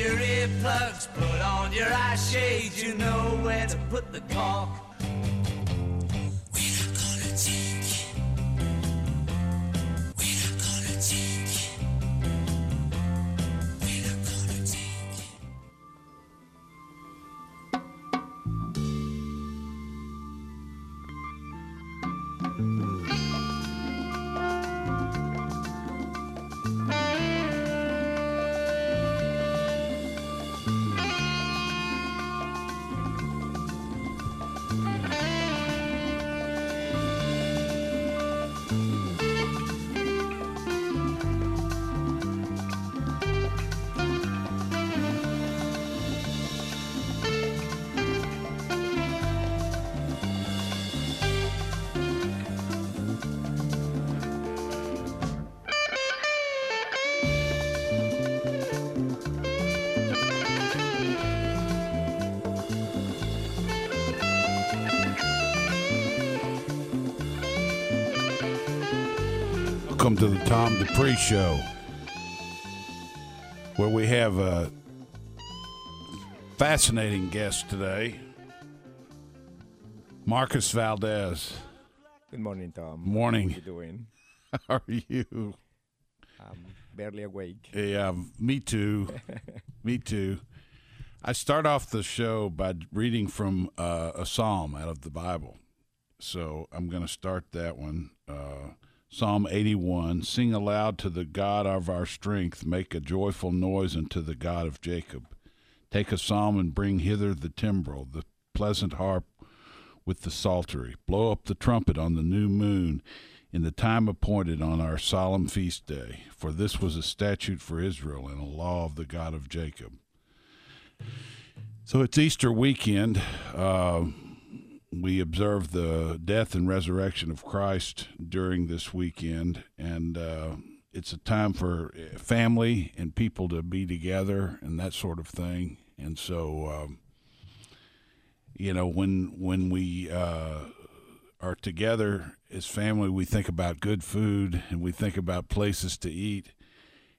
Your earplugs, put on your eye shades, you know where to put the cork. Welcome to the Tom Dupree Show, where we have a fascinating guest today, Marcos Valdes. Good morning, Tom. Morning. How you doing? How are you? I'm barely awake. Yeah, me too. me too. I start off the show by reading from uh, a psalm out of the Bible. So I'm going to start that one. Uh, psalm 81 Sing aloud to the God of our strength, make a joyful noise unto the God of Jacob. Take a psalm and bring hither the timbrel, the pleasant harp with the psaltery. Blow up the trumpet on the new moon in the time appointed on our solemn feast day. For this was a statute for Israel and a law of the God of Jacob. So it's Easter weekend. Uh, we observe the death and resurrection of Christ during this weekend, and uh, it's a time for family and people to be together and that sort of thing. And so, um, you know, when when we uh, are together as family, we think about good food and we think about places to eat.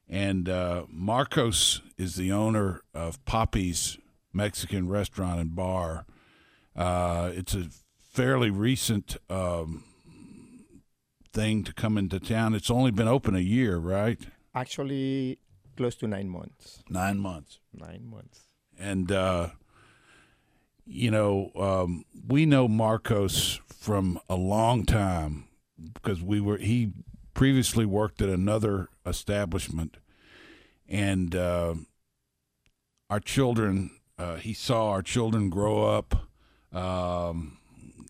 And uh, Marcos is the owner of Papi's Mexican restaurant and bar. Uh, it's a fairly recent um, thing to come into town. It's only been open a year, right? Actually, close to nine months. Nine months. Nine months. And, uh, you know, um, we know Marcos from a long time because we were, he previously worked at another establishment. And uh, our children, uh, he saw our children grow up um,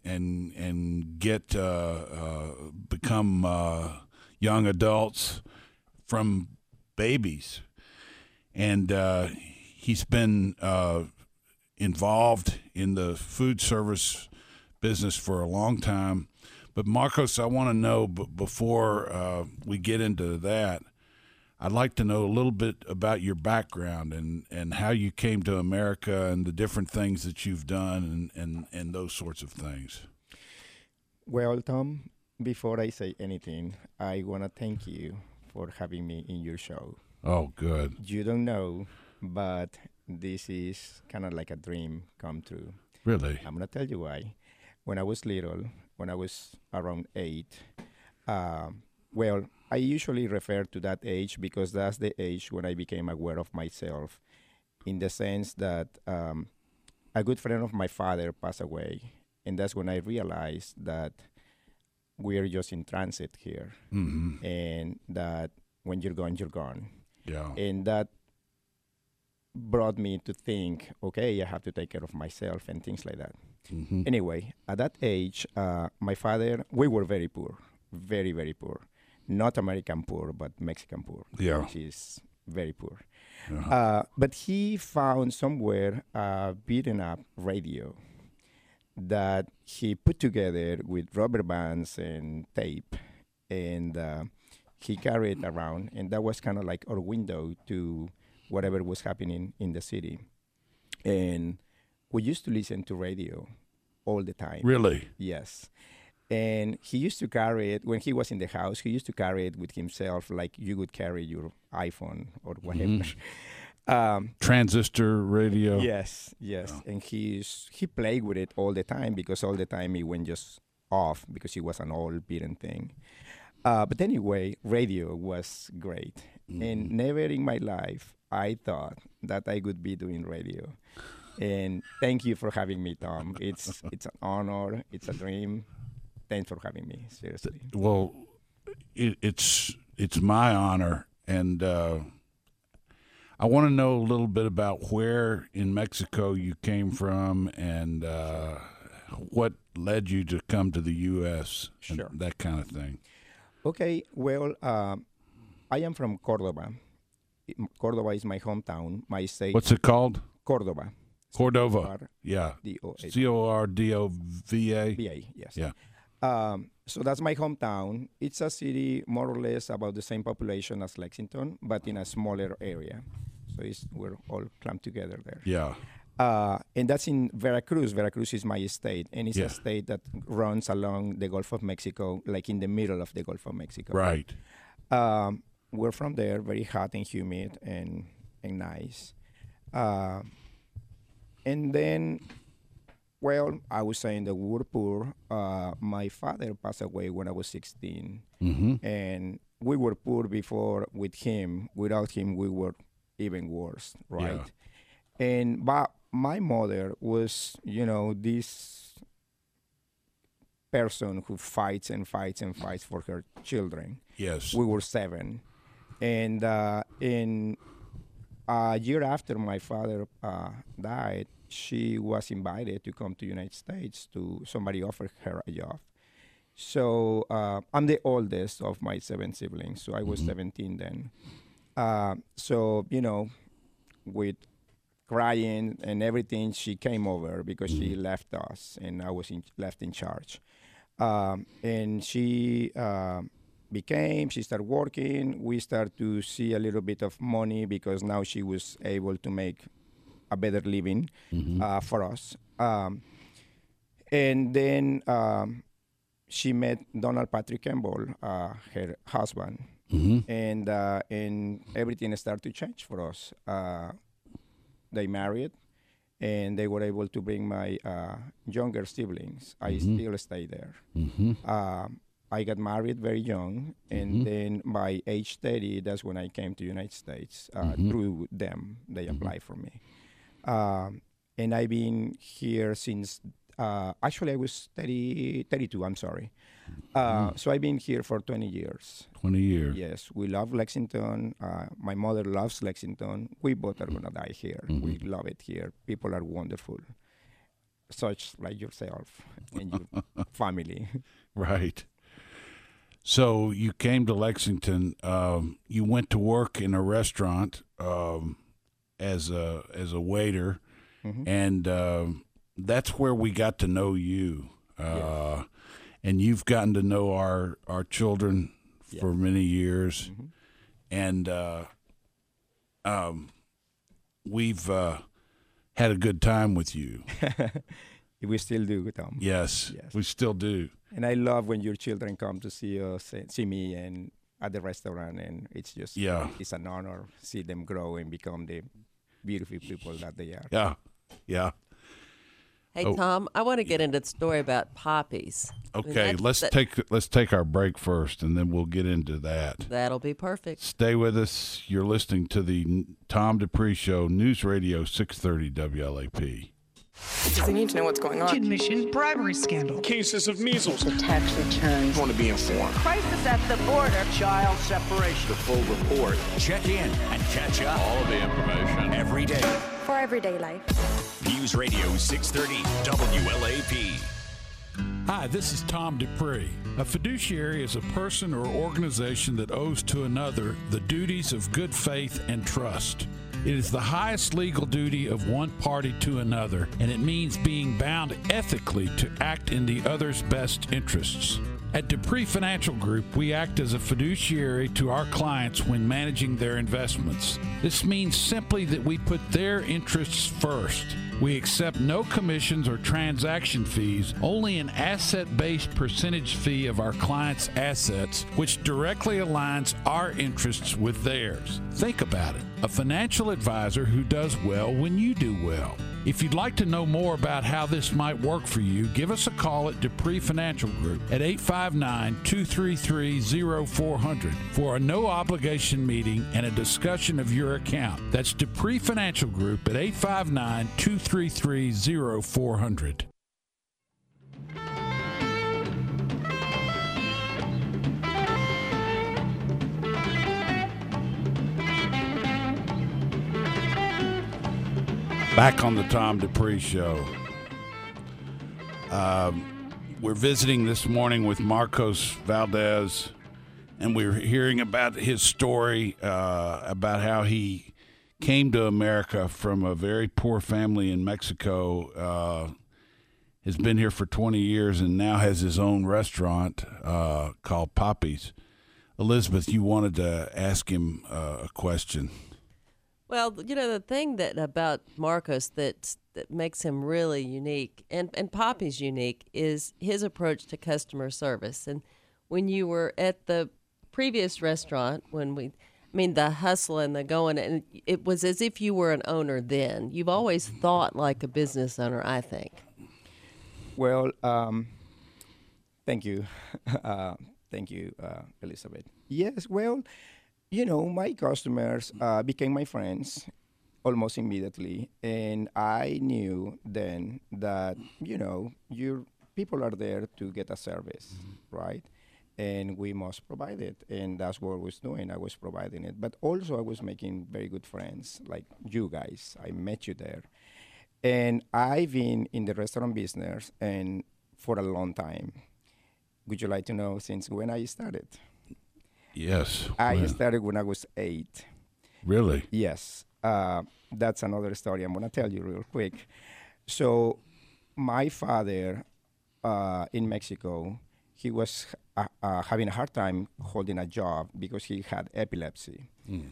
and and get uh, uh, become uh, young adults from babies, and he's been involved in the food service business for a long time. But Marcos, I want to know, b- before uh, we get into that, I'd like to know a little bit about your background and, and how you came to America and the different things that you've done and, and, and those sorts of things. Well, Tom, before I say anything, I want to thank you for having me in your show. Oh, good. You don't know, but this is kind of like a dream come true. Really? I'm going to tell you why. When I was little, when I was around eight, um, well, I usually refer to that age because that's the age when I became aware of myself, in the sense that um, a good friend of my father passed away, and that's when I realized that we're just in transit here, Mm-hmm. and that when you're gone, you're gone, Yeah. and that brought me to think, okay, I have to take care of myself and things like that. Mm-hmm. Anyway, at that age, uh, my father, we were very poor, very, very poor. Not American poor, but Mexican poor, Yeah. which is very poor. Uh, but he found somewhere a beaten up radio that he put together with rubber bands and tape, and uh, he carried around, and that was kind of like our window to whatever was happening in the city. And we used to listen to radio all the time. Really? Yes. And he used to carry it when he was in the house. He used to carry it with himself, like you would carry your iPhone or whatever. Um, Transistor radio. Yes, yes. And he's he played with it all the time because all the time it went just off because it was an old beaten thing. Uh, but anyway, radio was great, and never in my life I thought that I would be doing radio. And thank you for having me, Tom. It's it's an honor. It's a dream. Thanks for having me. Seriously. Well, it, it's it's my honor, and uh, I want to know a little bit about where in Mexico you came from and uh, what led you to come to the U.S. and Sure. that kind of thing. Okay. Well, um, I am from Cordoba. Cordoba is my hometown. My state. What's it called? Cordoba? Cordova. R Yeah. A. C O R D O V A. VA, yes. Yeah. Um, so that's my hometown. It's a city more or less about the same population as Lexington, but in a smaller area. So it's, we're all clumped together there. Yeah. Uh, and that's in Veracruz. Veracruz is my state, and it's Yeah. a state that runs along the Gulf of Mexico, like in the middle of the Gulf of Mexico. Right. Um, we're from there, very hot and humid and and nice. Uh, and then, well, I was saying that we were poor. Uh, my father passed away when I was 16, Mm-hmm. and we were poor before with him. Without him, we were even worse, right? And but my mother was, you know, this person who fights and fights and fights for her children Yes. we were seven, and uh, in a year after my father uh, died, she was invited to come to United States. To somebody offered her a job. So uh, I'm the oldest of my seven siblings. So I was 17 then. Uh, so you know, with crying and everything, she came over because she left us, and I was in, left in charge. Um, and she uh, became, she started working. We started to see a little bit of money because now she was able to make a better living uh, for us. Um, and then um, she met Donald Patrick Campbell, uh, her husband, and uh, and everything started to change for us. Uh, they married, and they were able to bring my uh, younger siblings. I still stay there. Um, I got married very young, and then by age 30, that's when I came to United States. Uh, Through them, they applied for me. Um, and I've been here since, uh, actually I was 30, 32, I'm sorry. Uh, So I've been here for 20 years. Twenty years. Yes, we love Lexington. Uh, my mother loves Lexington. We both are gonna die here. We love it here. People are wonderful, such like yourself and your family. Right. So you came to Lexington. Um, you went to work in a restaurant um, as a as a waiter, and um that's where we got to know you. Uh, And you've gotten to know our our children for many years, and uh, um, we've uh, had a good time with you. we still do, Tom. Yes, Yes. we still do. And I love when your children come to see us, see me, and at the restaurant, and it's just Yeah. it's an honor see them grow and become the beautiful people that they are. Yeah, yeah. Hey Oh. Tom, I want to get into the story about Papi's. I mean, Okay, let's that- take let's take our break first, and then we'll get into that. That'll be perfect. Stay with us. You're listening to the Tom Dupree Show, News Radio 630 WLAP. Because they need to know what's going on. Mission bribery scandal. cases of measles. tax returns. want to be informed. Crisis at the border. Child separation. The full report. Check in and catch up. All of the information every day. for everyday life. News Radio 630 WLAP. Hi, this is Tom Dupree. A fiduciary is a person or organization that owes to another the duties of good faith and trust. It is the highest legal duty of one party to another, and it means being bound ethically to act in the other's best interests. At Dupree Financial Group, we act as a fiduciary to our clients when managing their investments. This means simply that we put their interests first. We accept no commissions or transaction fees, only an asset based percentage fee of our clients' assets, which directly aligns our interests with theirs. Think about it a financial advisor who does well when you do well. If you'd like to know more about how this might work for you, give us a call at Dupree Financial Group at 859 233 0400 for a no obligation meeting and a discussion of your account. That's Dupree Financial Group at 859 233 0400. Back on the Tom Dupree Show. Um, we're visiting this morning with Marcos Valdes, and we're hearing about his story uh, about how he came to America from a very poor family in Mexico. Uh, has been here for 20 years and now has his own restaurant uh, called Papi's. Elizabeth, you wanted to ask him uh, a question. Well, you know the thing that about Marcos that that makes him really unique, and and Papi's unique, is his approach to customer service. And when you were at the previous restaurant, when we, I mean, the hustle and the going, and it was as if you were an owner. Then you've always thought like a business owner. I think. Well, um, thank you. Uh, thank you, uh, Elizabeth. Yes, well, you know, my customers uh, became my friends almost immediately. And I knew then that, you know, your people are there to get a service, right? And we must provide it. And that's what I was doing. I was providing it. But also, I was making very good friends, like you guys. I met you there. And I've been in the restaurant business and for a long time. Would you like to know since when I started? Yes. I started when I was eight. really? Yes, uh, that's another story I'm going to tell you real quick. So, my father uh, in Mexico, he was uh, uh, having a hard time holding a job because he had epilepsy,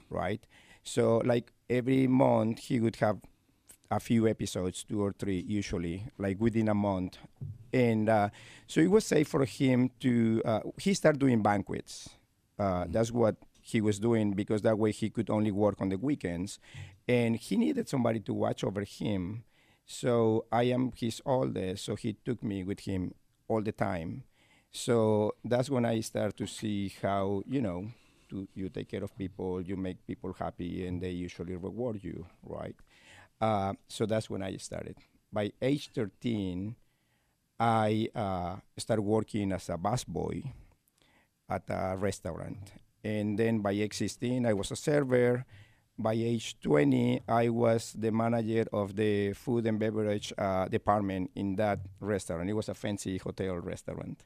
right? So, like every month, he would have a few episodes, two or three usually, like within a month. And uh, so it was safe for him to, uh, he started doing banquets. Uh, That's what he was doing because that way he could only work on the weekends. And he needed somebody to watch over him. So I am his oldest, so he took me with him all the time. So that's when I start to see how, you know, to, you take care of people, you make people happy, and they usually reward you, right? Uh, so that's when I started. By age 13, I uh, started working as a busboy at a restaurant. And then by age 16, I was a server. By age 20, I was the manager of the food and beverage uh, department in that restaurant. It was a fancy hotel restaurant.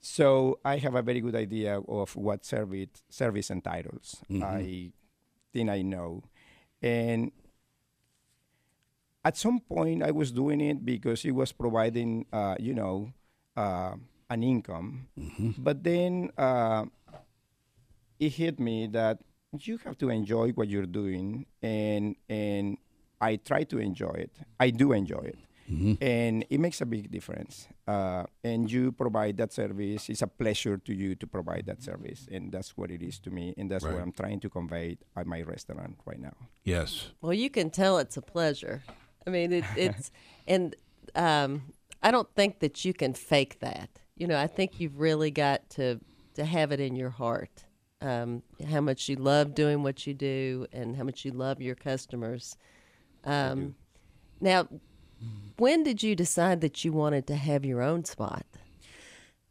So I have a very good idea of what service, service entitles. I think I know. And at some point I was doing it because it was providing, uh, you know, uh, an income. But then uh, it hit me that you have to enjoy what you're doing, and and I try to enjoy it. I do enjoy it. And it makes a big difference. Uh, and you provide that service. It's a pleasure to you to provide that service. And that's what it is to me. And that's what I'm trying to convey at my restaurant right now. Yes. Well, you can tell it's a pleasure. I mean, it, it's and um, I don't think that you can fake that. You know, I think you've really got to to have it in your heart um, how much you love doing what you do and how much you love your customers. Um, now, when did you decide that you wanted to have your own spot?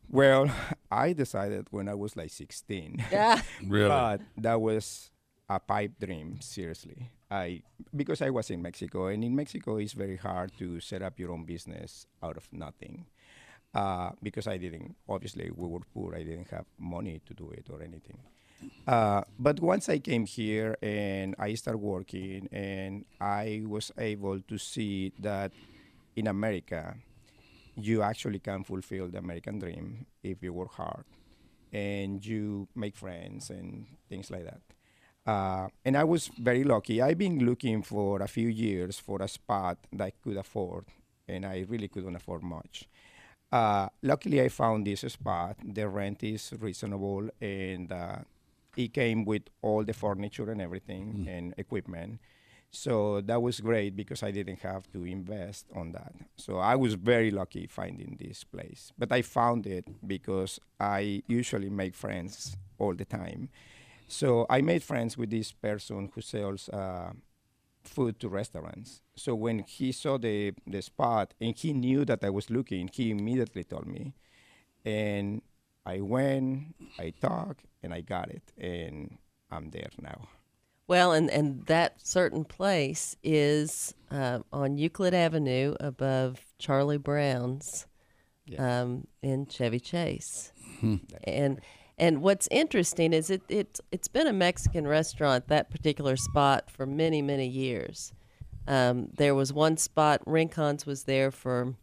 Well, I decided when I was like 16. Yeah. Really? But that was a pipe dream, seriously. I because I was in Mexico, and in Mexico it's very hard to set up your own business out of nothing. Uh, because I didn't, obviously, we were poor. I didn't have money to do it or anything. Uh, but once I came here and I started working, and I was able to see that in America, you actually can fulfill the American dream if you work hard and you make friends and things like that. Uh, and I was very lucky. I've been looking for a few years for a spot that I could afford, and I really couldn't afford much. Uh, luckily, I found this spot. The rent is reasonable, and uh, it came with all the furniture and everything and equipment. So that was great because I didn't have to invest on that. So I was very lucky finding this place. But I found it because I usually make friends all the time. So I made friends with this person who sells uh, food to restaurants. So when he saw the, the spot and he knew that I was looking, he immediately told me. And I went, I talked, and I got it. And I'm there now. Well, and, and that certain place is uh, on Euclid Avenue above Charlie Brown's Yeah. um, in Chevy Chase. And and what's interesting is it, it it's been a Mexican restaurant that particular spot for many many years. Um, there was one spot Rincon's was there for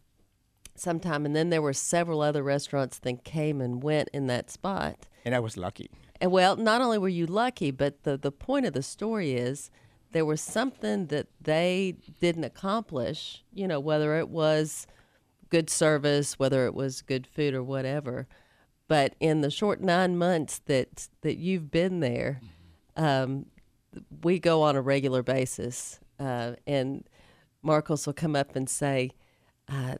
some time, and then there were several other restaurants that came and went in that spot. And I was lucky. And well, not only were you lucky, but the, the point of the story is there was something that they didn't accomplish, you know, whether it was good service, whether it was good food or whatever. But in the short nine months that, that you've been there, um, we go on a regular basis. Uh, and Marcos will come up and say, uh,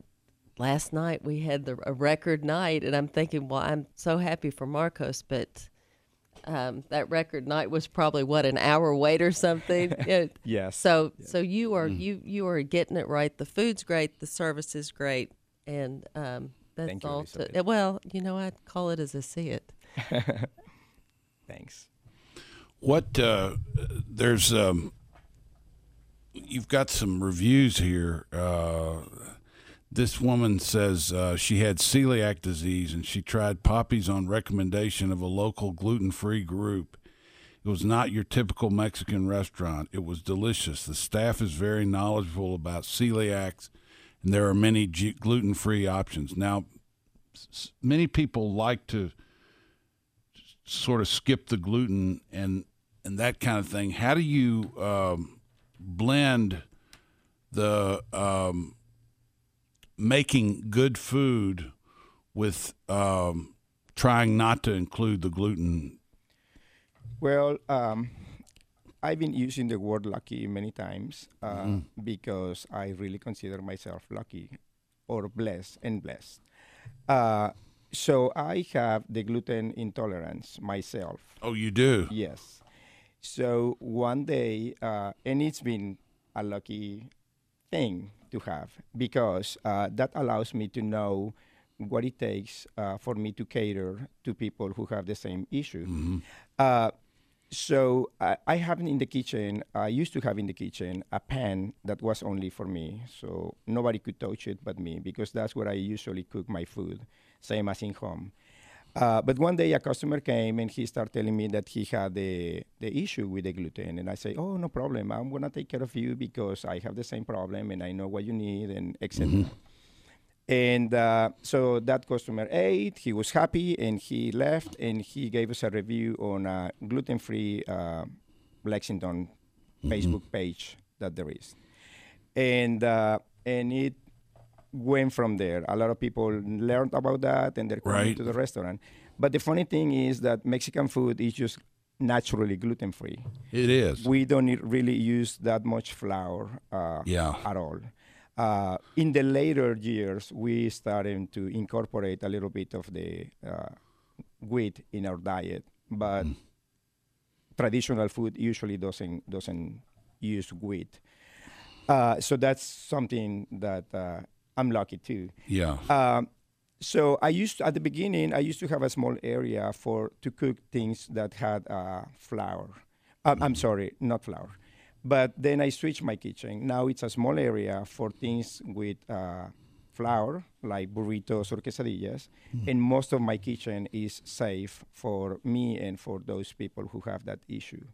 last night we had the, a record night. And I'm thinking, well, I'm so happy for Marcos, but um, that record night was probably what an hour wait or something. Yeah. Yes. So so you are you you are getting it right. The food's great. The service is great, and um, that's Thank you, all. To, Elizabeth. well, you know, I call it as I see it. Thanks. What uh, there's um, you've got some reviews here. Uh, this woman says uh, she had celiac disease and she tried Papi's on recommendation of a local gluten-free group. It was not your typical Mexican restaurant. It was delicious. The staff is very knowledgeable about celiacs, and there are many g- gluten-free options. Now, s- many people like to sort of skip the gluten and and that kind of thing. How do you um, blend the um, making good food with um, trying not to include the gluten? Well, um, I've been using the word lucky many times uh, Mm-hmm. because I really consider myself lucky or blessed and blessed. Uh, so I have the gluten intolerance myself. Oh, you do. Yes. So one day, uh, and it's been a lucky thing to have because uh, that allows me to know what it takes uh, for me to cater to people who have the same issue. Uh, so I, I have in the kitchen. I used to have in the kitchen a pan that was only for me, so nobody could touch it but me because that's where I usually cook my food, same as in home. Uh, but one day a customer came and he started telling me that he had the, the issue with the gluten. And I say, oh, no problem. I'm going to take care of you because I have the same problem and I know what you need and etc. And uh, so that customer ate, he was happy and he left and he gave us a review on a gluten-free uh, Lexington Facebook page that there is. And, uh, and it went from there. A lot of people learned about that and they're coming Right. to the restaurant. But the funny thing is that Mexican food is just naturally gluten free. It is. We don't really use that much flour uh, Yeah. at all. Uh, in the later years, we started to incorporate a little bit of the uh, wheat in our diet, but traditional food usually doesn't doesn't use wheat. Uh, so that's something that uh, I'm lucky too. yeah. Um, so I used at the beginning I used to have a small area for to cook things that had uh, flour. Um, I'm sorry, not flour. But then I switched my kitchen. Now it's a small area for things with uh, flour, like burritos or quesadillas, Hmm. and most of my kitchen is safe for me and for those people who have that issue.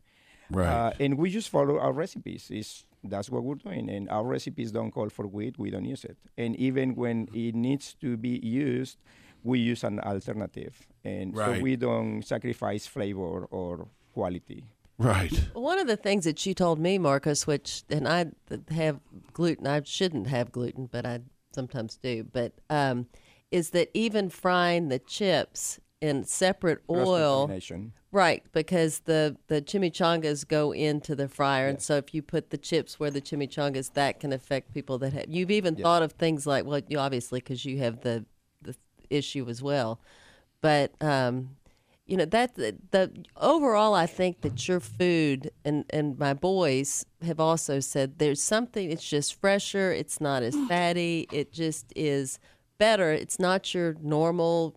Right. Uh, and we just follow our recipes. Is that's what we're doing, and our recipes don't call for wheat. We don't use it, and even when it needs to be used, we use an alternative, and Right. so we don't sacrifice flavor or quality. Right. One of the things that you told me, Marcos, which and I have gluten. I shouldn't have gluten, but I sometimes do. But um, is that even frying the chips in separate oil? Right, because the the chimichangas go into the fryer, and so if you put the chips where the chimichangas, that can affect people that have. You've even thought of things like, well, you obviously because you have the the issue as well, but um, you know that the, the overall, I think that your food and and my boys have also said there's something. It's just fresher. It's not as fatty. It just is better. It's not your normal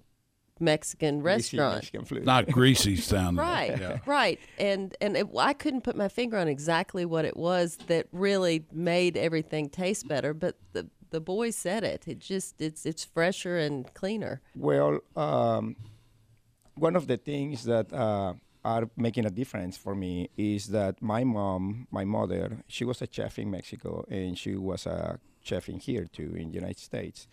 Mexican Greasy restaurant. Mexican food. Not greasy sounding. Right, Yeah. right, and and it, I couldn't put my finger on exactly what it was that really made everything taste better, but the the boys said it. It just it's it's fresher and cleaner. Well, um, one of the things that uh, are making a difference for me is that my mom, my mother, she was a chef in Mexico and she was a chef in here too in the United States.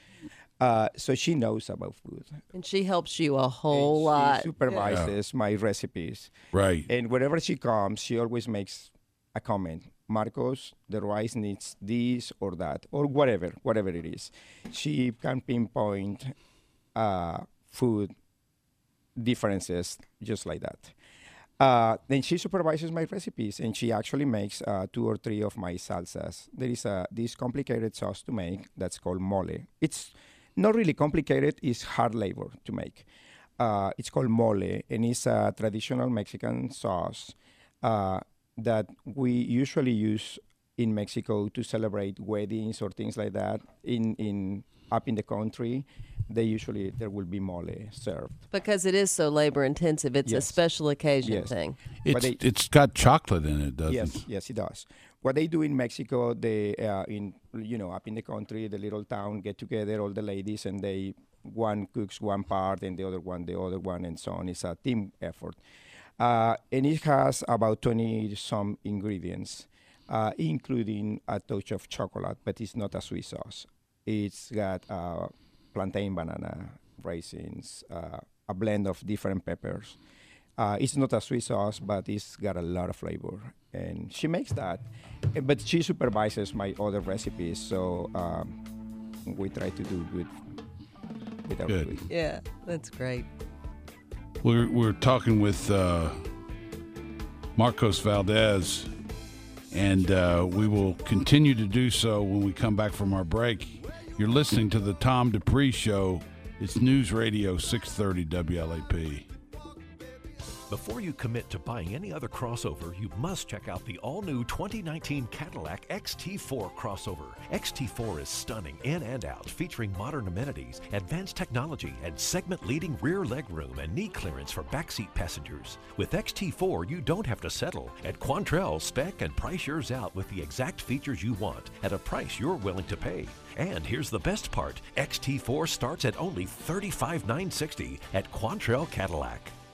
Uh, so she knows about food. And she helps you a whole And lot. She supervises my recipes. Right. And wherever she comes, she always makes a comment. Marcos, the rice needs this or that, or whatever, whatever it is. She can pinpoint uh, food differences just like that. Uh, then she supervises my recipes, and she actually makes uh, two or three of my salsas. There is a this complicated sauce to make that's called mole. It's not really complicated; it's hard labor to make. Uh, it's called mole, and it's a traditional Mexican sauce uh, that we usually use in Mexico to celebrate weddings or things like that. In in up in the country, they usually there will be mole served. because it is so labor intensive. It's a special occasion Yes. thing. It's they- it's got chocolate in it, doesn't Yes, it? yes, it does. What they do in Mexico, they uh, in you know up in the country, the little town get together, all the ladies, and they one cooks one part and the other one the other one, and so on. It's a team effort, uh, and it has about twenty some ingredients, uh, including a touch of chocolate, but it's not a sweet sauce. It's got uh, plantain, banana, raisins, uh, a blend of different peppers. Uh, it's not a sweet sauce, but it's got a lot of flavor, and she makes that. But she supervises my other recipes, so um, we try to do good with our Good. food. Yeah, that's great. We're we're talking with uh, Marcos Valdes, and uh, we will continue to do so when we come back from our break. You're listening to the Tom Dupree Show. It's News Radio 630 WLAP. Before you commit to buying any other crossover, you must check out the all new 2019 Cadillac XT4 crossover. XT4 is stunning in and out, featuring modern amenities, advanced technology, and segment leading rear legroom and knee clearance for backseat passengers. With XT4, you don't have to settle. At Quantrell, spec and price yours out with the exact features you want at a price you're willing to pay. And here's the best part XT4 starts at only $35,960 at Quantrell Cadillac.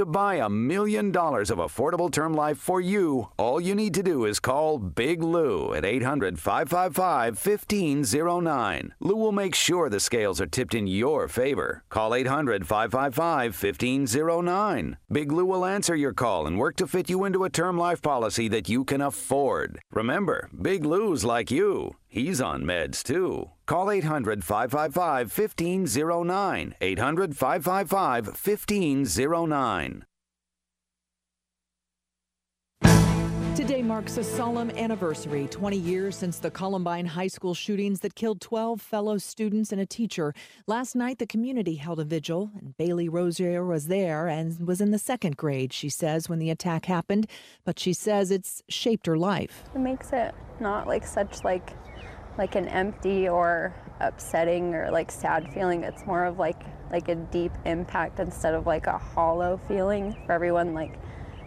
To buy a million dollars of affordable term life for you, all you need to do is call Big Lou at 800 555 1509. Lou will make sure the scales are tipped in your favor. Call 800 555 1509. Big Lou will answer your call and work to fit you into a term life policy that you can afford. Remember, Big Lou's like you. He's on meds too. Call 800 555 1509. 800 555 1509. Today marks a solemn anniversary 20 years since the Columbine High School shootings that killed 12 fellow students and a teacher. Last night, the community held a vigil, and Bailey Rosier was there and was in the second grade, she says, when the attack happened. But she says it's shaped her life. It makes it not like such like like an empty or upsetting or like sad feeling. It's more of like like a deep impact instead of like a hollow feeling for everyone like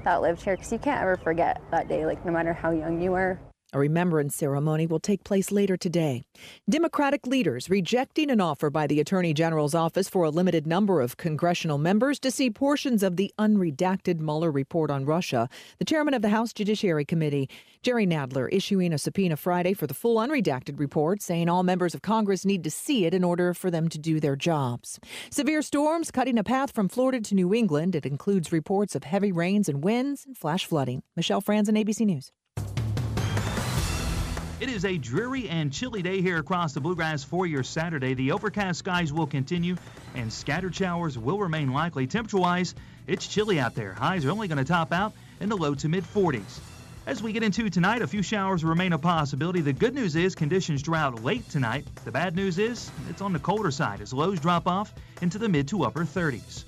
that lived here because you can't ever forget that day, like no matter how young you were. A remembrance ceremony will take place later today. Democratic leaders rejecting an offer by the Attorney General's office for a limited number of congressional members to see portions of the unredacted Mueller report on Russia. The chairman of the House Judiciary Committee, Jerry Nadler, issuing a subpoena Friday for the full unredacted report, saying all members of Congress need to see it in order for them to do their jobs. Severe storms cutting a path from Florida to New England. It includes reports of heavy rains and winds and flash flooding. Michelle Franzen, ABC News. It is a dreary and chilly day here across the Bluegrass for your Saturday. The overcast skies will continue and scattered showers will remain likely. Temperature wise, it's chilly out there. Highs are only going to top out in the low to mid 40s. As we get into tonight, a few showers remain a possibility. The good news is conditions dry out late tonight. The bad news is it's on the colder side as lows drop off into the mid to upper 30s.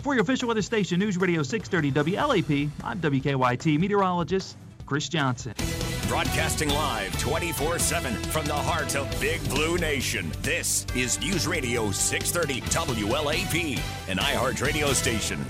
For your official weather station, News Radio 630 WLAP, I'm WKYT meteorologist Chris Johnson. Broadcasting live 24 7 from the heart of Big Blue Nation. This is News Radio 630 WLAP, an iHeart radio station.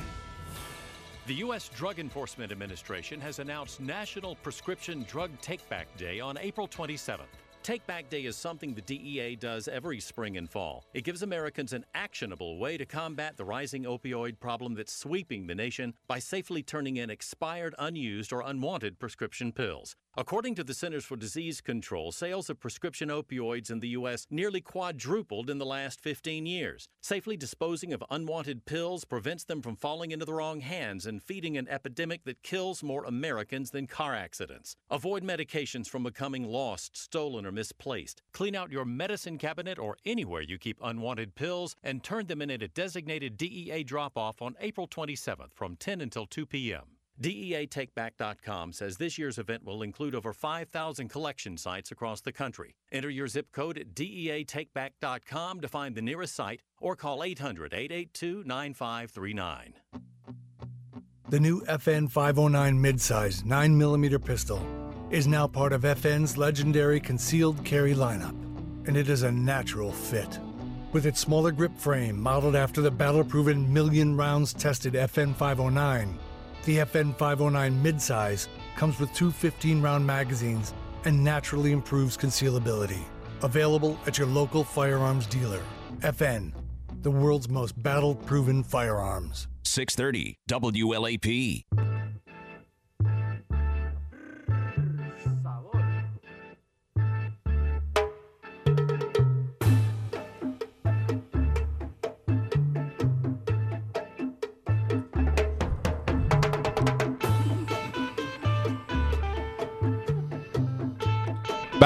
The U.S. Drug Enforcement Administration has announced National Prescription Drug Takeback Day on April 27th. Take Back Day is something the DEA does every spring and fall. It gives Americans an actionable way to combat the rising opioid problem that's sweeping the nation by safely turning in expired, unused, or unwanted prescription pills. According to the Centers for Disease Control, sales of prescription opioids in the U.S. nearly quadrupled in the last 15 years. Safely disposing of unwanted pills prevents them from falling into the wrong hands and feeding an epidemic that kills more Americans than car accidents. Avoid medications from becoming lost, stolen, or misplaced. Clean out your medicine cabinet or anywhere you keep unwanted pills and turn them in at a designated DEA drop off on April 27th from 10 until 2 p.m. DEATakeback.com says this year's event will include over 5,000 collection sites across the country. Enter your zip code at DEATakeback.com to find the nearest site or call 800 882 9539. The new FN 509 midsize 9mm pistol is now part of FN's legendary concealed carry lineup, and it is a natural fit. With its smaller grip frame modeled after the battle proven million rounds tested FN 509, the FN 509 midsize comes with two 15 round magazines and naturally improves concealability. Available at your local firearms dealer. FN, the world's most battle proven firearms. 630 WLAP.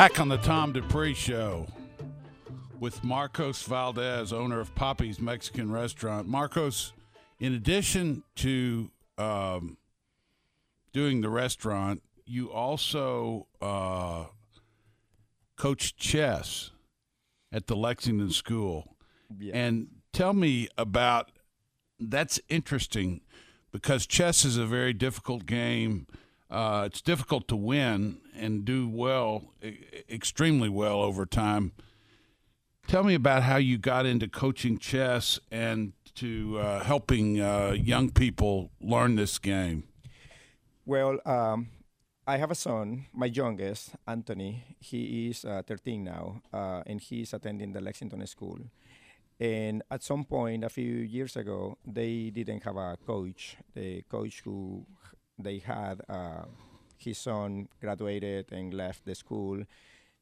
Back on the Tom Dupree Show with Marcos Valdes, owner of Papi's Mexican Restaurant. Marcos, in addition to um, doing the restaurant, you also uh, coach chess at the Lexington School. Yeah. And tell me about that's interesting because chess is a very difficult game. Uh, it's difficult to win and do well, extremely well over time. Tell me about how you got into coaching chess and to uh, helping uh, young people learn this game. Well, um, I have a son, my youngest, Anthony. He is uh, 13 now, uh, and he's attending the Lexington School. And at some point, a few years ago, they didn't have a coach. The coach who they had, uh, his son graduated and left the school.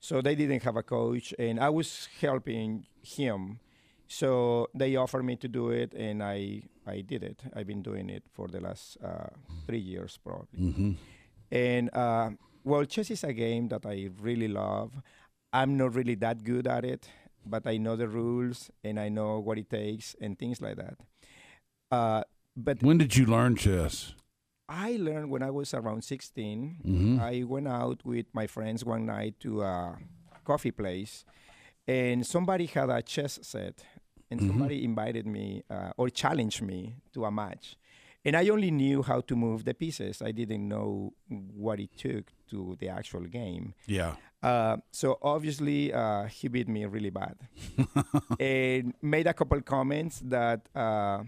So they didn't have a coach, and I was helping him. So they offered me to do it, and I, I did it. I've been doing it for the last uh, three years, probably. Mm-hmm. And uh, well, chess is a game that I really love. I'm not really that good at it, but I know the rules and I know what it takes and things like that. Uh, but When did you learn chess? I learned when I was around 16. Mhm. I went out with my friends one night to a coffee place, and somebody had a chess set, and Mhm. somebody invited me uh, or challenged me to a match. And I only knew how to move the pieces. I didn't know what it took to the actual game. Yeah. Uh, so obviously, uh, he beat me really bad, and made a couple comments that uh,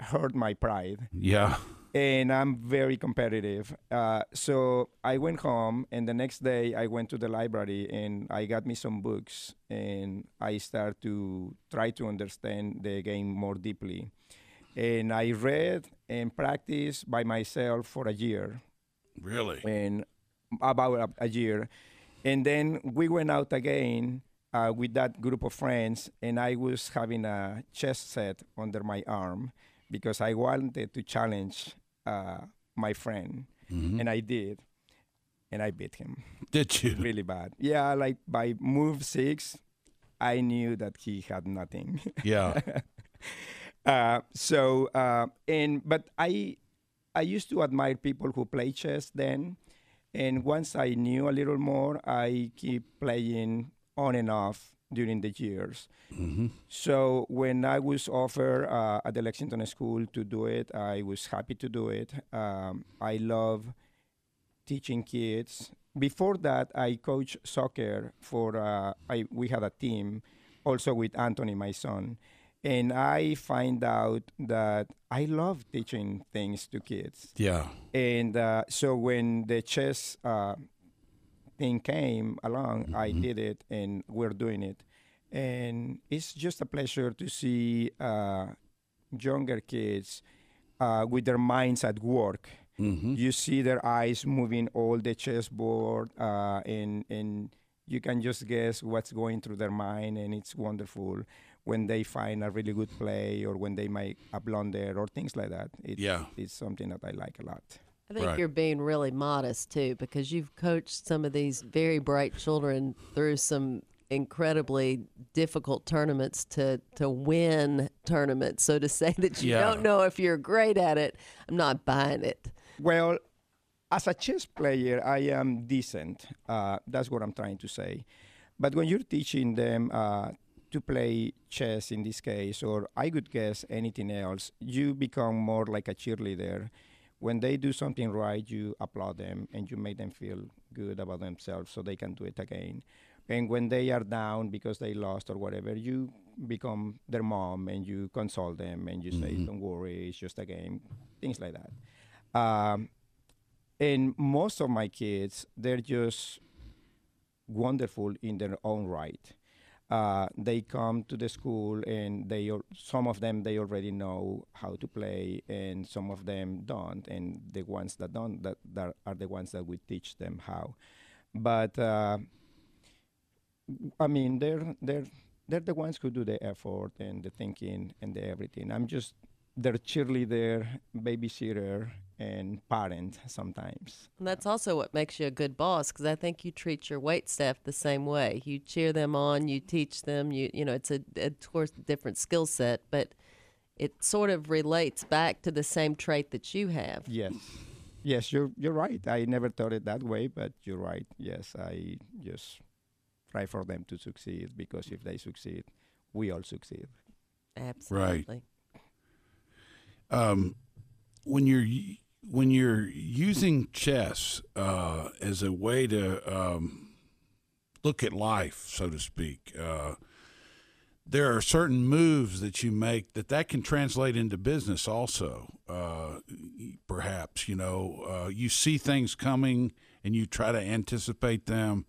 hurt my pride. Yeah. And I'm very competitive. Uh, so I went home, and the next day I went to the library and I got me some books, and I started to try to understand the game more deeply. And I read and practiced by myself for a year Really? and about a, a year. And then we went out again uh, with that group of friends, and I was having a chess set under my arm because I wanted to challenge uh, my friend, Mhm. and I did, and I beat him. Did you? Really bad. Yeah, like by move six, I knew that he had nothing. Yeah. uh, so uh, and but I I used to admire people who play chess then, and once I knew a little more, I keep playing on and off during the years. Mhm. So when I was offered uh, at the Lexington School to do it, I was happy to do it. Um, I love teaching kids. Before that, I coached soccer for. Uh, I we had a team, also with Anthony, my son, and I find out that I love teaching things to kids. Yeah. And uh, so when the chess uh, thing came along, I did it, and we're doing it. And it's just a pleasure to see uh, younger kids uh, with their minds at work. Mhm. You see their eyes moving all the chessboard, uh, and and you can just guess what's going through their mind, and it's wonderful when they find a really good play or when they make a blunder or things like that. It's, Yeah. it's something that I like a lot. I think Right. you're being really modest too, because you've coached some of these very bright children through some incredibly difficult tournaments to to win tournaments. So to say that you Yeah. don't know if you're great at it, I'm not buying it. Well, as a chess player, I am decent. Uh, that's what I'm trying to say. But when you're teaching them uh, to play chess in this case, or I could guess anything else, you become more like a cheerleader. When they do something right, you applaud them and you make them feel good about themselves so they can do it again. And when they are down because they lost or whatever, you become their mom and you console them and you say, Mhm. "Don't worry, it's just a game," things like that. Um, and most of my kids, they're just wonderful in their own right. Uh, they come to the school and they some of them they already know how to play and some of them don't and the ones that don't that, that are the ones that we teach them how. But uh, I mean they're they're they're the ones who do the effort and the thinking and the everything. I'm just their cheerleader babysitter and parent sometimes And that's also what makes you a good boss, because I think you treat your wait staff the same way. You cheer them on, you teach them. You you know, it's a, a of course different skill set, but it sort of relates back to the same trait that you have. Yes. Yes, you're you're right. I never thought it that way, but you're right. Yes, I just try for them to succeed because if they succeed, we all succeed. Absolutely. Um, when you're when you're using chess uh, as a way to um, look at life, so to speak, uh, there are certain moves that you make that that can translate into business also. Uh, perhaps you know uh, you see things coming and you try to anticipate them.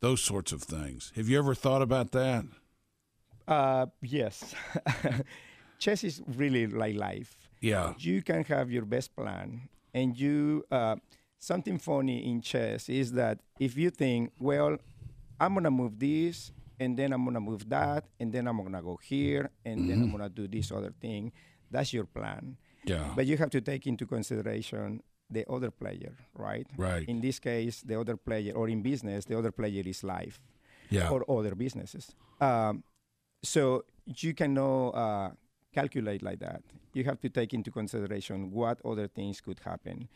Those sorts of things. Have you ever thought about that? Uh, yes. Chess is really like life. Yeah. You can have your best plan, and you. Uh, something funny in chess is that if you think, well, I'm gonna move this, and then I'm gonna move that, and then I'm gonna go here, and then I'm Mhm. gonna do this other thing. That's your plan. Yeah. But you have to take into consideration the other player, right? Right. In this case, the other player, or in business, the other player is life. Yeah. Or other businesses. Um, so you cannot uh, calculate like that. You have to take into consideration what other things could happen.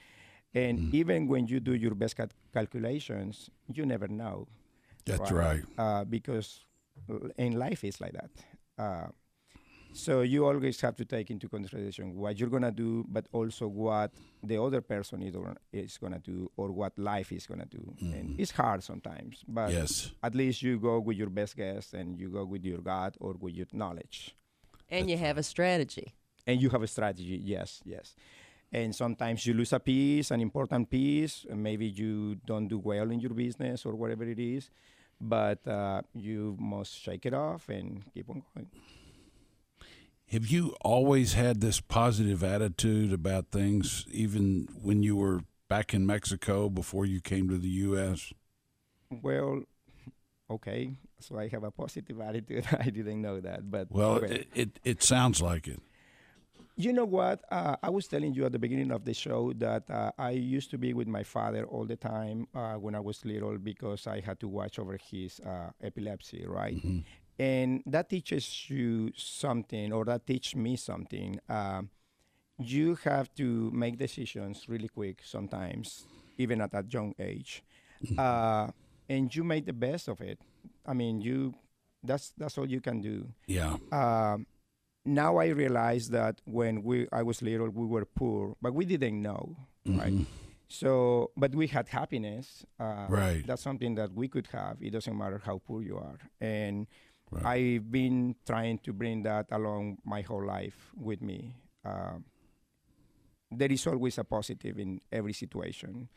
And Mm. even when you do your best cal- calculations, you never know. That's right. Uh, because in life is like that. Uh, so you always have to take into consideration what you're gonna do, but also what the other person is, gonna- is gonna do, or what life is gonna do. And it's hard sometimes, but Yes. at least you go with your best guess, and you go with your gut or with your knowledge, And you have a strategy. and you have a strategy. Yes, yes. And sometimes you lose a piece, an important piece. and Maybe you don't do well in your business or whatever it is, but uh, you must shake it off and keep on going. Have you always had this positive attitude about things, even when you were back in Mexico before you came to the U.S.? Well, okay. So I have a positive attitude. I didn't know that, but Well, it, it, it sounds like it. You know what? Uh, I was telling you at the beginning of the show that uh, I used to be with my father all the time uh, when I was little because I had to watch over his uh, epilepsy, right? And that teaches you something, or that teach me something. Um you have to make decisions really quick sometimes, even at that young age, uh, and you make the best of it. I mean, you that's that's all you can do. Yeah. Um, now I realize that when we I was little, we were poor, but we didn't know, right? Mhm. So, but we had happiness. Uh, Right. That's something that we could have. It doesn't matter how poor you are. And I've been trying to bring that along my whole life with me. Uh, there is always a positive in every situation.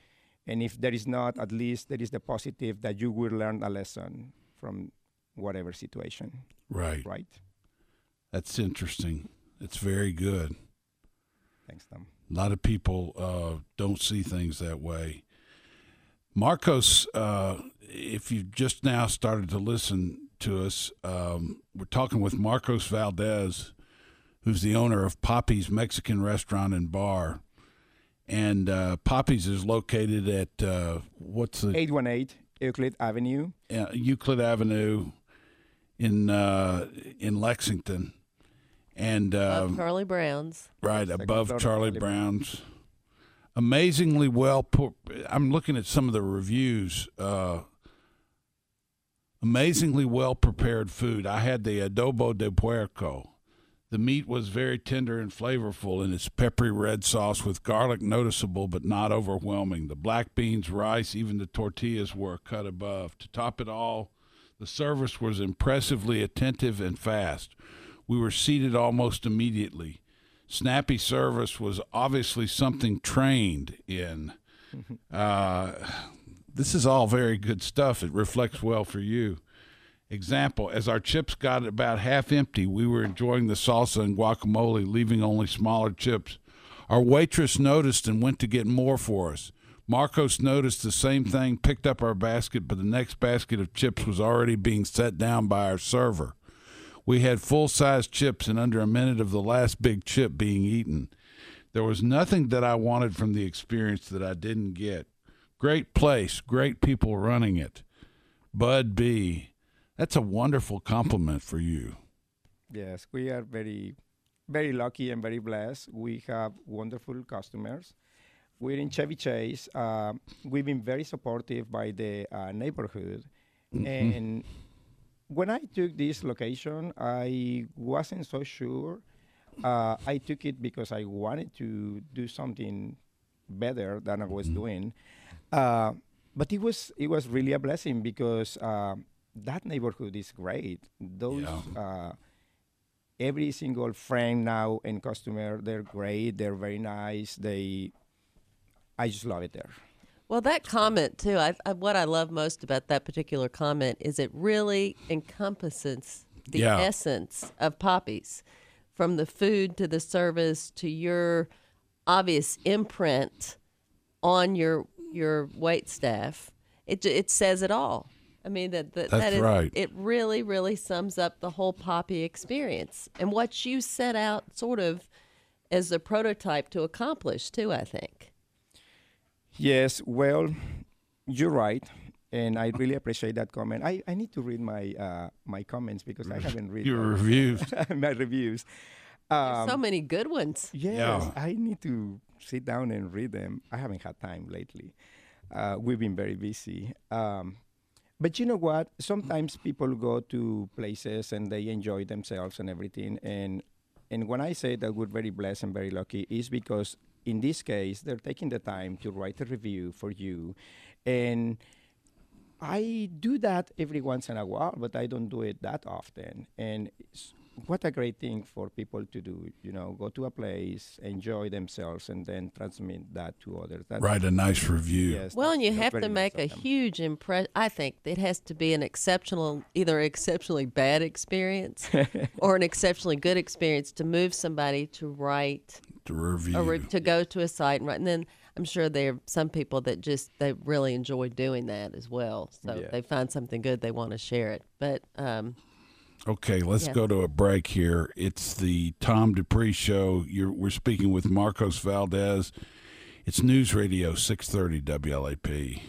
And if there is not, at least there is the positive that you will learn a lesson from whatever situation. Right. Right. That's interesting. It's very good. Thanks, Tom. A lot of people uh, don't see things that way. Marcos, uh, if you just now started to listen to us, um, we're talking with Marcos Valdes, who's the owner of Papi's Mexican Restaurant and Bar. And uh, Papi's is located at uh, what's the 818 Euclid Avenue. uh, Euclid Avenue in uh, in Lexington, and Above um, Charlie Brown's. right Second above Charlie Charlie Brown's. Amazingly well. Pu- I'm looking at some of the reviews. Uh, amazingly well prepared food. I had the adobo de puerco. The meat was very tender and flavorful in its peppery red sauce with garlic noticeable but not overwhelming. The black beans, rice, even the tortillas were cut above. To top it all, the service was impressively attentive and fast. We were seated almost immediately. Snappy service was obviously something trained in. Uh, this is all very good stuff. It reflects well for you. Example, as our chips got about half empty, we were enjoying the salsa and guacamole, leaving only smaller chips. Our waitress noticed and went to get more for us. Marcos noticed the same thing, picked up our basket, but the next basket of chips was already being set down by our server. We had full sized chips in under a minute of the last big chip being eaten. There was nothing that I wanted from the experience that I didn't get. Great place, great people running it. Bud B. That's a wonderful compliment for you. Yes, we are very, very lucky and very blessed. We have wonderful customers. We're in Chevy Chase. Uh, we've been very supportive by the uh, neighborhood. Mhm. And when I took this location, I wasn't so sure. Uh, I took it because I wanted to do something better than I was doing. Uh, but it was it was really a blessing because uh, that neighborhood is great. Those uh, every single friend now and customer, they're great. They're very nice. They, I just love it there. Well, that comment too. I, I, what I love most about that particular comment is it really encompasses the Yeah. essence of Papi's, from the food to the service to your obvious imprint on your your wait staff. It it says it all. I mean that that, That's that is, right. It really really sums up the whole Papi experience and what you set out sort of as a prototype to accomplish too. I think. Yes, well, you're right, and I really appreciate that comment. I, I need to read my uh, my comments because I haven't read Your those. reviews. my reviews. There's so many good ones. Yes, Yeah. I need to sit down and read them. I haven't had time lately. Uh, we've been very busy. Um, but you know what? Mm. Sometimes people go to places and they enjoy themselves and everything. And and when I say that we're very blessed and very lucky, is because in this case they're taking the time to write a review for you, and I do that every once in a while, but I don't do it that often. And what a great thing for people to do, you know, go to a place, enjoy themselves, and then transmit that to others. That- Write a nice review. Yes, Well, and you have to make of a huge impression. I think it has to be an exceptional, either exceptionally bad experience or an exceptionally good experience to move somebody to write To review. or re- to go to a site and write. And then I'm sure there are some people that just they really enjoy doing that as well. So Yeah. they find something good, they want to share it. But um, Okay, let's Yeah. go to a break here. It's the Tom Dupree Show. You're, we're speaking with Marcos Valdes. It's News Radio 630 WLAP.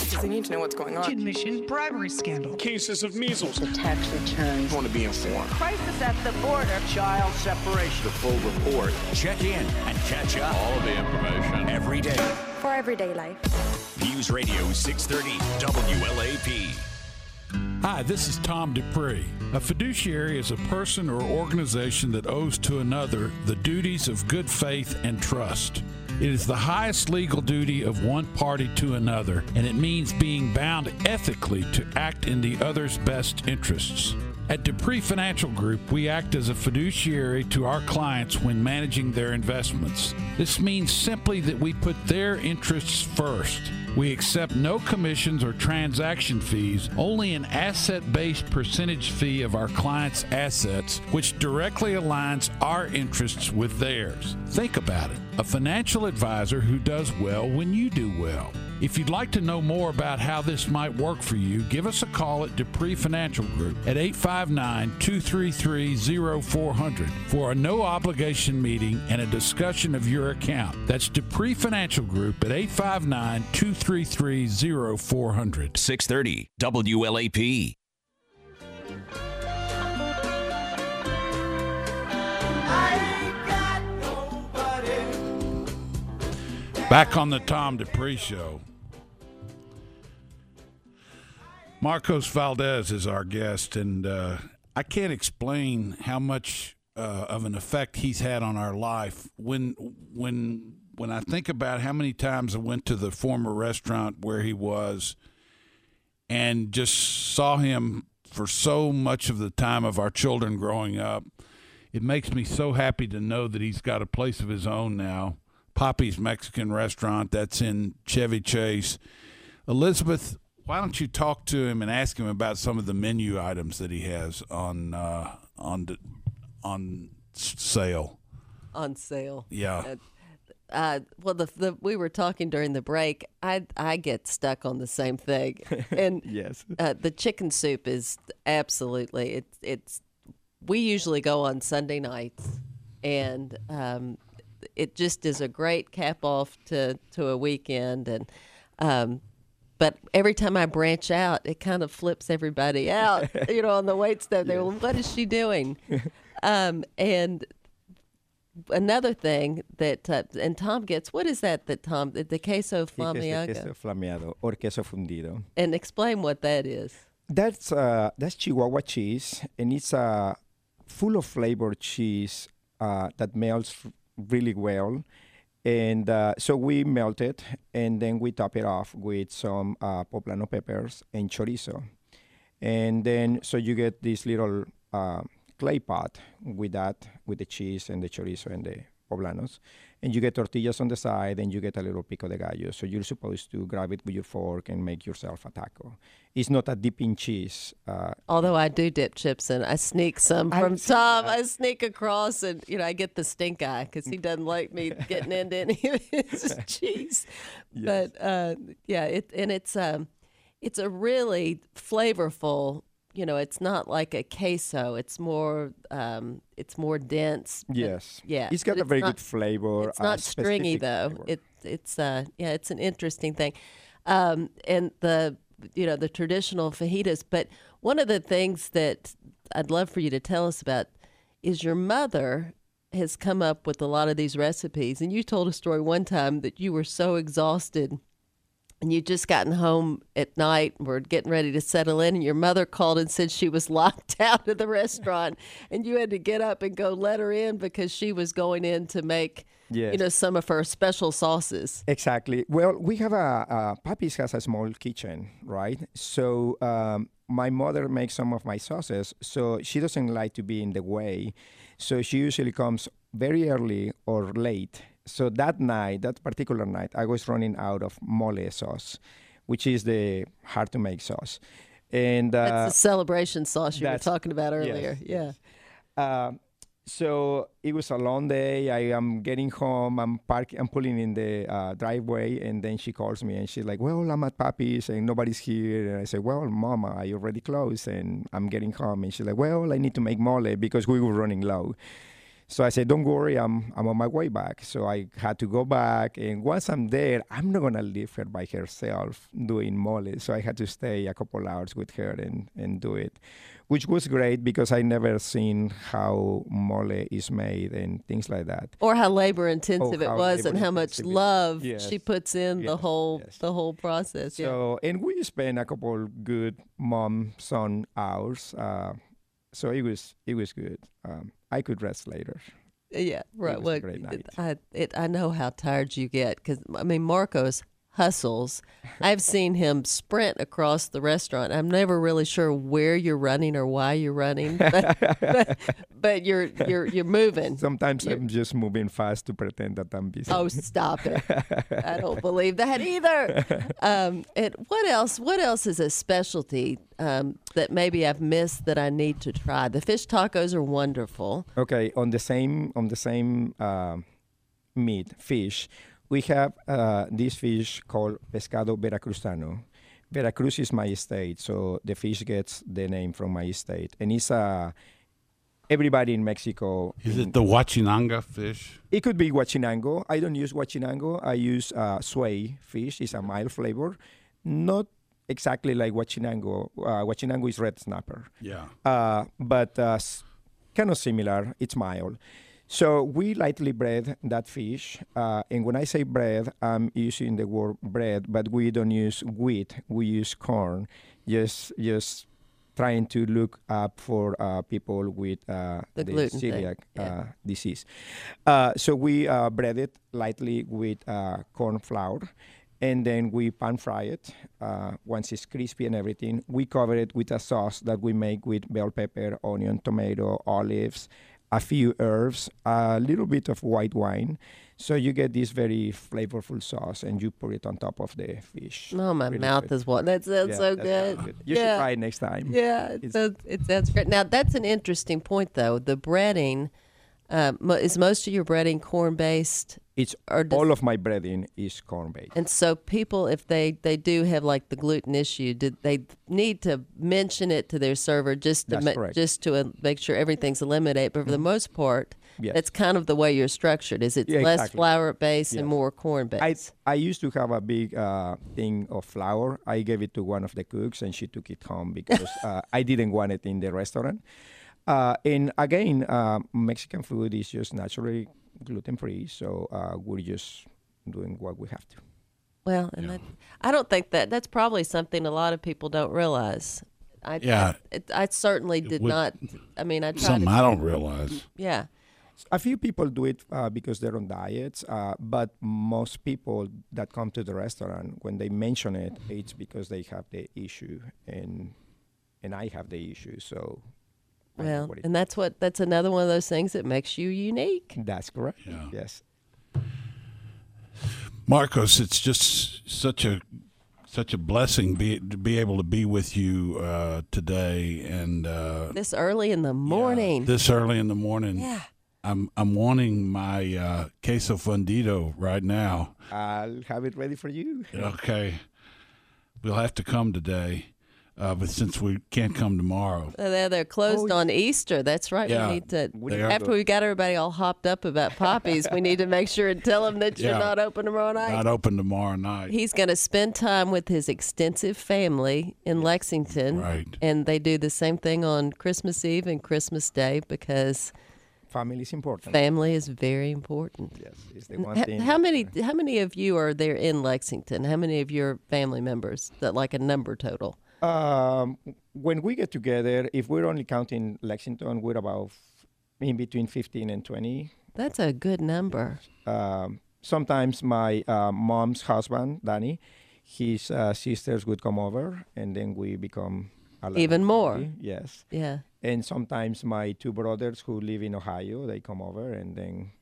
Because they need to know what's going on. Kid mission bribery scandal. Cases of measles. tax returns. want to be informed. Crisis at the border. Child separation. The full report. Check in and catch up. All of the information. Every day. For everyday life. News Radio 630 WLAP. Hi, this is Tom Dupree. A fiduciary is a person or organization that owes to another the duties of good faith and trust. It is the highest legal duty of one party to another, and it means being bound ethically to act in the other's best interests. At Dupree Financial Group, we act as a fiduciary to our clients when managing their investments. This means simply that we put their interests first. We accept no commissions or transaction fees, only an asset based percentage fee of our clients' assets, which directly aligns our interests with theirs. Think about it a financial advisor who does well when you do well. If you'd like to know more about how this might work for you, give us a call at Dupree Financial Group at 859 233 0400 for a no obligation meeting and a discussion of your account. That's Dupree Financial Group at 859 233 0400. 630 WLAP. Back on the Tom Dupree Show. Marcos Valdes is our guest, and uh, I can't explain how much uh, of an effect he's had on our life. When when when I think about how many times I went to the former restaurant where he was, and just saw him for so much of the time of our children growing up, it makes me so happy to know that he's got a place of his own now. Papi's Mexican restaurant that's in Chevy Chase. Elizabeth, why don't you talk to him and ask him about some of the menu items that he has on uh, on on sale? on sale. Yeah. Uh, uh, well, the, the we were talking during the break. I I get stuck on the same thing, and Yes. uh, the chicken soup is absolutely it's it's. We usually go on Sunday nights, and um, it just is a great cap off to to a weekend, and um, but every time I branch out, it kind of flips everybody out. you know, on the wait staff, they well, what is she doing? um, and another thing that uh, and Tom gets what is that that Tom the, the queso flamiago queso flameado or queso fundido. and explain what that is. That's uh, that's Chihuahua cheese, and it's uh, full of flavor cheese uh, that melts really well. And uh, so we melt it, and then we top it off with some uh, poblano peppers and chorizo. And then so you get this little uh, clay pot with that, with the cheese and the chorizo and the poblanos. And you get tortillas on the side, and you get a little pico de gallo. So you're supposed to grab it with your fork and make yourself a taco. It's not a dip in cheese. Uh, Although I do dip chips in, I sneak some I- from Tom. I sneak across, and you know I get the stink eye because he doesn't like me getting into any of his cheese. Yes. But uh, yeah, it and it's um, it's a really flavorful. You know, it's not like a queso. It's more um, it's more dense. Yes. yeah. It's got a very not- good flavor. It's not stringy though. flavor. It it's uh yeah, it's an interesting thing. Um and the you know, the traditional fajitas, but one of the things that I'd love for you to tell us about is your mother has come up with a lot of these recipes. And you told a story one time that you were so exhausted and you just gotten home at night and were getting ready to settle in and your mother called and said she was locked out of the restaurant and you had to get up and go let her in because she was going in to make Yes. you know some of her special sauces Exactly. Well, we have a, uh Papi's has a small kitchen, right? So um, my mother makes some of my sauces, so she doesn't like to be in the way. So she usually comes very early or late. So that night, that particular night, I was running out of mole sauce, which is the hard to make sauce. And uh, that's the celebration sauce you were talking about yes, earlier yeah uh, so it was a long day. I am getting home. I'm parking. I'm pulling in the uh, driveway, and then she calls me, and she's like, "Well, I'm at Papi's, and nobody's here." And I say, "Well, Mama, I already closed, and I'm getting home." And she's like, "Well, I need to make mole because we were running low." So I said, "Don't worry, I'm I'm on my way back." So I had to go back, and once I'm there, I'm not gonna leave her by herself doing mole. So I had to stay a couple hours with her and and do it, which was great because I never seen how mole is made and things like that. or how labor intensive it how was and how much love Yes. she puts in the whole yes. the whole process yeah So and we spent a couple good mom son hours. Uh, so it was it was good. Um, I could rest later. Yeah, right. Well, great night. I it, I know how tired you get because I mean Marcos hustles. I've seen him sprint across the restaurant. I'm never really sure where you're running or why you're running, but, but, but you're you're you're moving. Sometimes You're- I'm just moving fast to pretend that I'm busy. Oh, stop it! I don't believe that either. Um, and what else? What else is a specialty um, that maybe I've missed that I need to try? The fish tacos are wonderful. Okay, on the same on the same um meat fish, we have uh, this fish called pescado veracruzano. Veracruz is my state, so the fish gets the name from my state, and it's a. Everybody in Mexico. Is in- it the Huachinanga fish? It could be guachinango. I don't use guachinango. I use uh, swai fish. It's a mild flavor, not exactly like guachinango. Uh, guachinango is red snapper. Yeah. Uh, but uh, kind of similar. It's mild. So we lightly bread that fish, uh, and when I say bread, I'm using the word bread, but we don't use wheat. We use corn. Just, just trying to look up for uh, people with uh, The thing, celiac yeah. uh, disease. Uh, so we uh, bread it lightly with uh, corn flour, and then we pan fry it. Uh, once it's crispy and everything, we cover it with a sauce that we make with bell pepper, onion, tomato, olives, a few herbs, a little bit of white wine. So you get this very flavorful sauce, and you put it on top of the fish. Oh, my Really mouth good. is what. That sounds Yeah, so that sounds good. good. You yeah. should try it next time. Yeah, it It's- sounds, it sounds great. Now, that's an interesting point, though. The breading, uh, is most of your breading corn based? It's Or does- all of my breading is corn based. And so, people, if they, they do have like the gluten issue, did they need to mention it to their server just to ma- just to uh, make sure everything's eliminated? But for the most part, Yes. that's kind of the way you're structured. Is it's Yeah, less exactly. flour based Yes. and more corn I based? I used to have a big uh, thing of flour. I gave it to one of the cooks, and she took it home because uh, I didn't want it in the restaurant. Uh, and again, uh, Mexican food is just naturally gluten free, so uh, we're just doing what we have to. Well, and that, I don't think that that's probably something a lot of people don't realize. I, Yeah. I, I certainly did would- not. I mean, I tried Something to, I don't realize. Yeah. A few people do it uh, because they're on diets, uh, but most people that come to the restaurant, when they mention it, it's because they have the issue, and and I have the issue. So, I know Well, what and that's what that's another one of those things that makes you unique. that's correct. Yes. Marcos, it's just such a such a blessing be, to be able to be with you uh, today and uh, This early in the morning. this early in the morning. Yeah. I'm I'm wanting my uh, queso fundido right now. I'll have it ready for you. Okay, we'll have to come today, uh, but since we can't come tomorrow, They're, they're closed on Easter. That's right. Yeah. We need to They are. after we got everybody all hopped up about Papi's, we need to make sure and tell them that you're not open tomorrow night. not open tomorrow night. He's going to spend time with his extensive family in Lexington. Right. And they do the same thing on Christmas Eve and Christmas Day because family is important. Family is very important. Yes, it's the one H- thing. how many how many of you are there in Lexington? How many of your family members? That like a number total? Um, when we get together, if we're only counting Lexington, we're about in between 15 and 20. That's a good number. Um, sometimes my uh, mom's husband, Danny, his uh, sisters would come over, and then we become Even more. Yes. Yeah. And sometimes my two brothers who live in Ohio, they come over, and then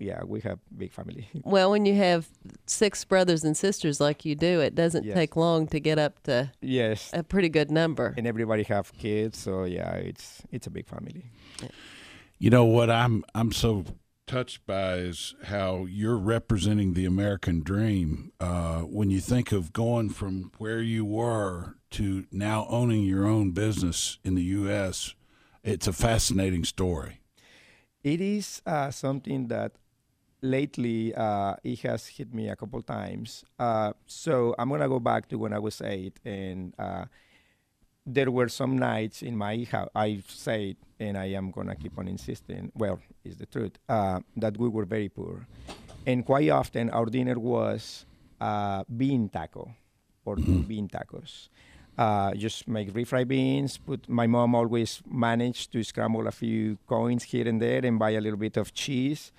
yeah, we have big family. Well, when you have six brothers and sisters like you do, it doesn't Yes. take long to get up to yes. a pretty good number. And everybody have kids, so yeah, it's it's a big family. You know what I'm I'm so touched by is how you're representing the American dream. Uh, when you think of going from where you were to now owning your own business in the U.S., it's a fascinating story. It is uh, something that lately uh, it has hit me a couple times. Uh, so I'm gonna go back to when I was eight, and uh, there were some nights in my house. I say, and I am gonna keep on insisting. Well, it's the truth uh, that we were very poor, and quite often our dinner was uh, bean taco or bean tacos. Uh, just make refried beans. Put my mom always managed to scramble a few coins here and there and buy a little bit of cheese.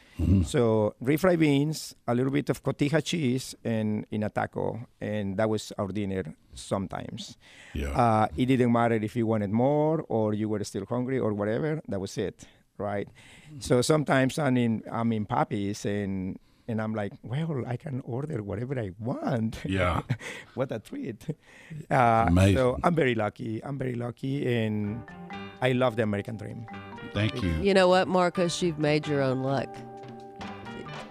So refried beans, a little bit of cotija cheese, and in a taco, and that was our dinner sometimes. Yeah. Uh, it didn't matter if you wanted more or you were still hungry or whatever. That was it, right? So sometimes I'm in I'm in Papi's and and I'm like, well, I can order whatever I want. Yeah. what a treat. Uh, Amazing. So I'm very lucky. I'm very lucky, and I love the American dream. Thank you. You know what, Marcos? You've made your own luck.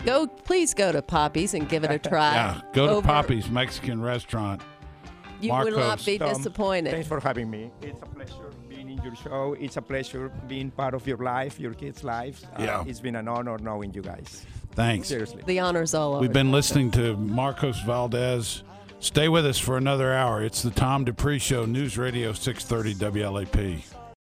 Go, please go to Papi's and give it a try. Yeah, go to Over- Papi's Mexican restaurant. You will not be Tom, disappointed. Thanks for having me. It's a pleasure being in your show. It's a pleasure being part of your life, your kids' lives. Uh, Yeah. It's been an honor knowing you guys. Thanks. Seriously. The honor's all over. We've been listening to Marcos Valdes. Stay with us for another hour. It's the Tom Dupree Show, News Radio 630 WLAP.